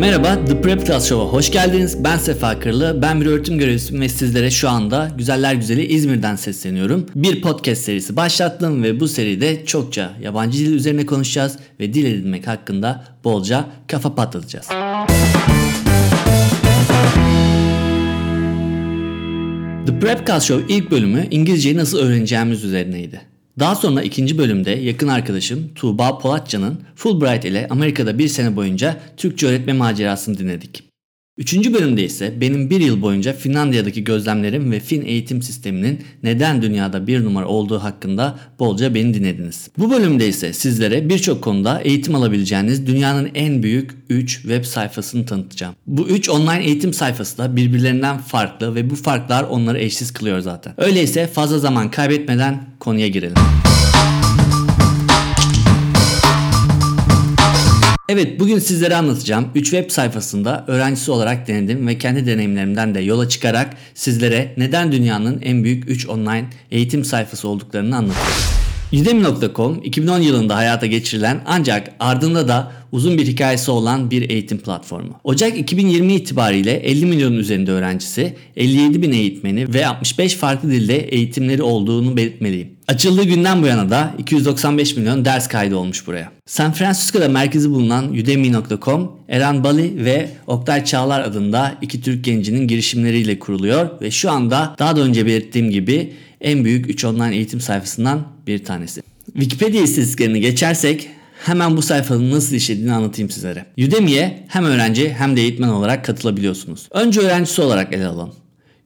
Merhaba, The Prep Class Show'a hoş geldiniz. Ben Sefa Kırlı, ben bir öğretim görevlisiyim ve sizlere şu anda Güzeller Güzeli İzmir'den sesleniyorum. Bir podcast serisi başlattım ve bu seride çokça yabancı dil üzerine konuşacağız ve dil edinmek hakkında bolca kafa patlatacağız. The Prep Class Show ilk bölümü İngilizceyi nasıl öğreneceğimiz üzerineydi. Daha sonra ikinci bölümde yakın arkadaşım Tuğba Polatcan'ın Fulbright ile Amerika'da bir sene boyunca Türkçe öğretme macerasını dinledik. Üçüncü bölümde ise benim bir yıl boyunca Finlandiya'daki gözlemlerim ve Fin eğitim sisteminin neden dünyada bir numara olduğu hakkında bolca beni dinlediniz. Bu bölümde ise sizlere birçok konuda eğitim alabileceğiniz dünyanın en büyük 3 web sayfasını tanıtacağım. Bu 3 online eğitim sayfası da birbirlerinden farklı ve bu farklar onları eşsiz kılıyor zaten. Öyleyse fazla zaman kaybetmeden konuya girelim. Evet bugün sizlere anlatacağım 3 web sayfasında öğrencisi olarak denedim ve kendi deneyimlerimden de yola çıkarak sizlere neden dünyanın en büyük 3 online eğitim sayfası olduklarını anlatacağım. Udemy.com 2010 yılında hayata geçirilen ancak ardında da uzun bir hikayesi olan bir eğitim platformu. Ocak 2020 itibariyle 50 milyonun üzerinde öğrencisi, 57 bin eğitmeni ve 65 farklı dilde eğitimleri olduğunu belirtmeliyim. Açıldığı günden bu yana da 295 milyon ders kaydı olmuş buraya. San Francisco'da merkezi bulunan Udemy.com, Eren Bali ve Oktay Çağlar adında iki Türk gencinin girişimleriyle kuruluyor ve şu anda daha da önce belirttiğim gibi en büyük 3 online eğitim sayfasından bir tanesi. Wikipedia istatistiklerini geçersek hemen bu sayfanın nasıl işlediğini anlatayım sizlere. Udemy'ye hem öğrenci hem de eğitmen olarak katılabiliyorsunuz. Önce öğrencisi olarak ele alalım.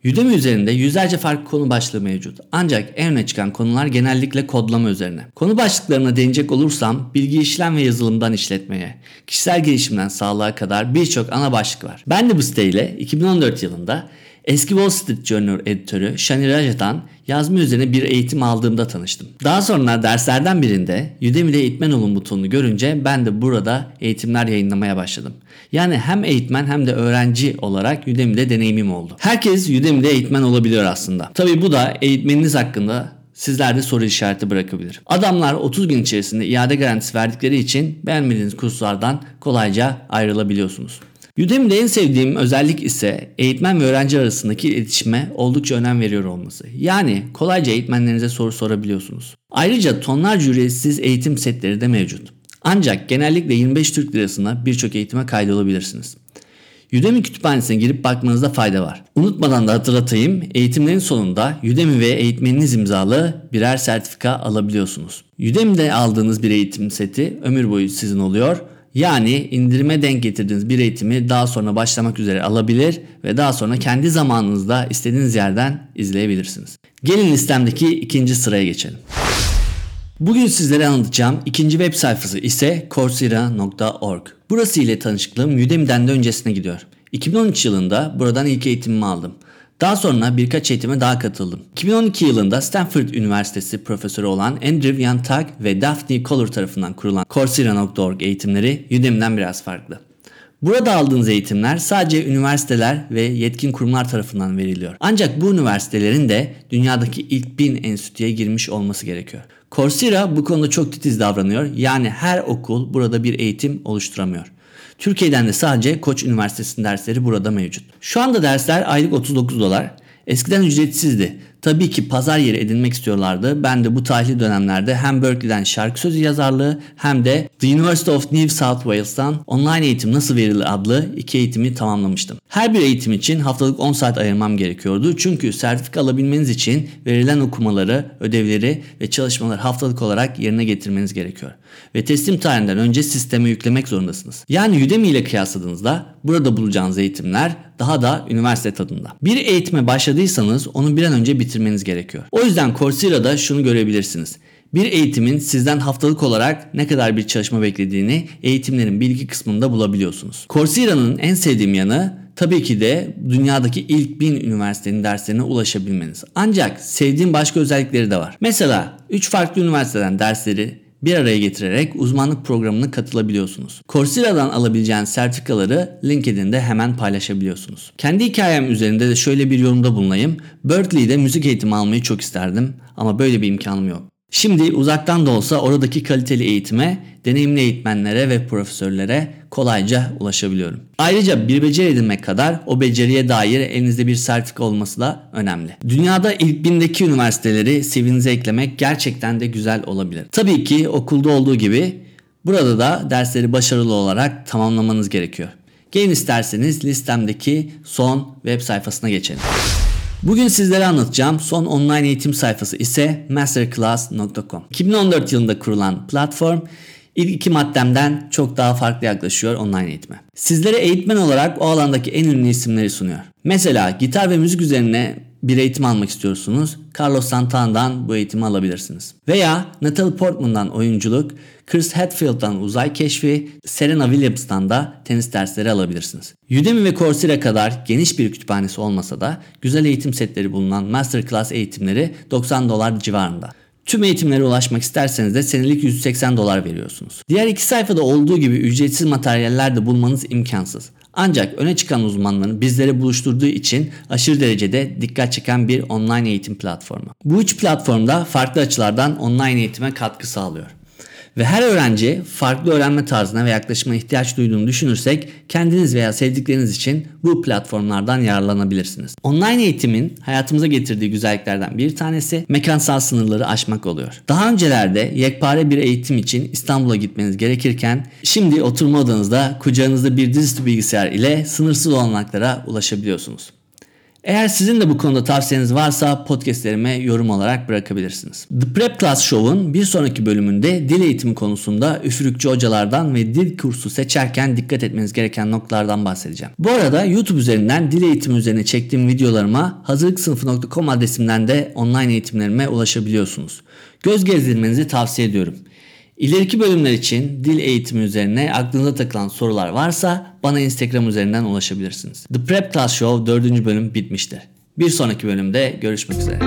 Udemy üzerinde yüzlerce farklı konu başlığı mevcut. Ancak en öne çıkan konular genellikle kodlama üzerine. Konu başlıklarına değinecek olursam bilgi işlem ve yazılımdan işletmeye, kişisel gelişimden sağlığa kadar birçok ana başlık var. Ben de bu siteyle 2014 yılında Eski Wall Street Journal editörü Shani Rajat'tan yazma üzerine bir eğitim aldığımda tanıştım. Daha sonra derslerden birinde Udemy'de eğitmen olun butonunu görünce ben de burada eğitimler yayınlamaya başladım. Yani hem eğitmen hem de öğrenci olarak Udemy'de deneyimim oldu. Herkes Udemy'de eğitmen olabiliyor aslında. Tabi bu da eğitmeniniz hakkında sizlerde soru işareti bırakabilir. Adamlar 30 gün içerisinde iade garantisi verdikleri için beğenmediğiniz kurslardan kolayca ayrılabiliyorsunuz. Udemy'de en sevdiğim özellik ise eğitmen ve öğrenci arasındaki iletişime oldukça önem veriyor olması. Yani kolayca eğitmenlerinize soru sorabiliyorsunuz. Ayrıca tonlarca ücretsiz eğitim setleri de mevcut. Ancak genellikle 25 Türk lirasına birçok eğitime kaydolabilirsiniz. Udemy kütüphanesine girip bakmanızda fayda var. Unutmadan da hatırlatayım, eğitimlerin sonunda Udemy ve eğitmeniniz imzalı birer sertifika alabiliyorsunuz. Udemy'de aldığınız bir eğitim seti ömür boyu sizin oluyor yani indirime denk getirdiğiniz bir eğitimi daha sonra başlamak üzere alabilir ve daha sonra kendi zamanınızda istediğiniz yerden izleyebilirsiniz. Gelin listemdeki ikinci sıraya geçelim. Bugün sizlere anlatacağım ikinci web sayfası ise coursera.org. Burası ile tanışıklığım Udemy'den de öncesine gidiyor. 2013 yılında buradan ilk eğitimimi aldım. Daha sonra birkaç eğitime daha katıldım. 2012 yılında Stanford Üniversitesi profesörü olan Andrew Yantak ve Daphne Koller tarafından kurulan Coursera.org eğitimleri Udemy'den biraz farklı. Burada aldığınız eğitimler sadece üniversiteler ve yetkin kurumlar tarafından veriliyor. Ancak bu üniversitelerin de dünyadaki ilk bin enstitüye girmiş olması gerekiyor. Coursera bu konuda çok titiz davranıyor. Yani her okul burada bir eğitim oluşturamıyor. Türkiye'den de sadece Koç Üniversitesi'nin dersleri burada mevcut. Şu anda dersler aylık 39 dolar. Eskiden ücretsizdi. Tabii ki pazar yeri edinmek istiyorlardı. Ben de bu tarihli dönemlerde hem Berkeley'den şarkı sözü yazarlığı hem de The University of New South Wales'tan online eğitim nasıl verilir adlı iki eğitimi tamamlamıştım. Her bir eğitim için haftalık 10 saat ayırmam gerekiyordu. Çünkü sertifika alabilmeniz için verilen okumaları, ödevleri ve çalışmaları haftalık olarak yerine getirmeniz gerekiyor. Ve teslim tarihinden önce sisteme yüklemek zorundasınız. Yani Udemy ile kıyasladığınızda burada bulacağınız eğitimler daha da üniversite tadında. Bir eğitime başladıysanız onu bir an önce bitirmeniz gerekiyor. O yüzden Coursera'da şunu görebilirsiniz. Bir eğitimin sizden haftalık olarak ne kadar bir çalışma beklediğini eğitimlerin bilgi kısmında bulabiliyorsunuz. Coursera'nın en sevdiğim yanı tabii ki de dünyadaki ilk bin üniversitenin derslerine ulaşabilmeniz. Ancak sevdiğim başka özellikleri de var. Mesela 3 farklı üniversiteden dersleri bir araya getirerek uzmanlık programına katılabiliyorsunuz. Coursera'dan alabileceğiniz sertifikaları LinkedIn'de hemen paylaşabiliyorsunuz. Kendi hikayem üzerinde de şöyle bir yorumda bulunayım. Berkeley'de müzik eğitimi almayı çok isterdim ama böyle bir imkanım yok. Şimdi uzaktan da olsa oradaki kaliteli eğitime, deneyimli eğitmenlere ve profesörlere kolayca ulaşabiliyorum. Ayrıca bir beceri edinmek kadar o beceriye dair elinizde bir sertifika olması da önemli. Dünyada ilk bindeki üniversiteleri CV'nize eklemek gerçekten de güzel olabilir. Tabii ki okulda olduğu gibi burada da dersleri başarılı olarak tamamlamanız gerekiyor. Gelin isterseniz listemdeki son web sayfasına geçelim. Bugün sizlere anlatacağım son online eğitim sayfası ise masterclass.com. 2014 yılında kurulan platform ilk iki maddemden çok daha farklı yaklaşıyor online eğitime. Sizlere eğitmen olarak o alandaki en ünlü isimleri sunuyor. Mesela gitar ve müzik üzerine bir eğitim almak istiyorsunuz, Carlos Santana'dan bu eğitimi alabilirsiniz. Veya Natalie Portman'dan oyunculuk, Chris Hadfield'dan uzay keşfi, Serena Williams'tan da tenis dersleri alabilirsiniz. Udemy ve Coursera kadar geniş bir kütüphanesi olmasa da güzel eğitim setleri bulunan Masterclass eğitimleri 90 dolar civarında. Tüm eğitimlere ulaşmak isterseniz de senelik 180 dolar veriyorsunuz. Diğer iki sayfada olduğu gibi ücretsiz materyaller de bulmanız imkansız. Ancak öne çıkan uzmanların bizleri buluşturduğu için aşırı derecede dikkat çeken bir online eğitim platformu. Bu üç platformda farklı açılardan online eğitime katkı sağlıyor. Ve her öğrenci farklı öğrenme tarzına ve yaklaşıma ihtiyaç duyduğunu düşünürsek kendiniz veya sevdikleriniz için bu platformlardan yararlanabilirsiniz. Online eğitimin hayatımıza getirdiği güzelliklerden bir tanesi mekansal sınırları aşmak oluyor. Daha öncelerde yekpare bir eğitim için İstanbul'a gitmeniz gerekirken şimdi oturma odanızda kucağınızda bir dizüstü bilgisayar ile sınırsız olanaklara ulaşabiliyorsunuz. Eğer sizin de bu konuda tavsiyeniz varsa podcastlerime yorum olarak bırakabilirsiniz. The Prep Class Show'un bir sonraki bölümünde dil eğitimi konusunda üfürükçü hocalardan ve dil kursu seçerken dikkat etmeniz gereken noktalardan bahsedeceğim. Bu arada YouTube üzerinden dil eğitimi üzerine çektiğim videolarıma hazırlıksınıfı.com adresimden de online eğitimlerime ulaşabiliyorsunuz. Göz gezdirmenizi tavsiye ediyorum. İleriki bölümler için dil eğitimi üzerine aklınıza takılan sorular varsa bana Instagram üzerinden ulaşabilirsiniz. The Prep Class Show 4. bölüm bitmiştir. Bir sonraki bölümde görüşmek üzere.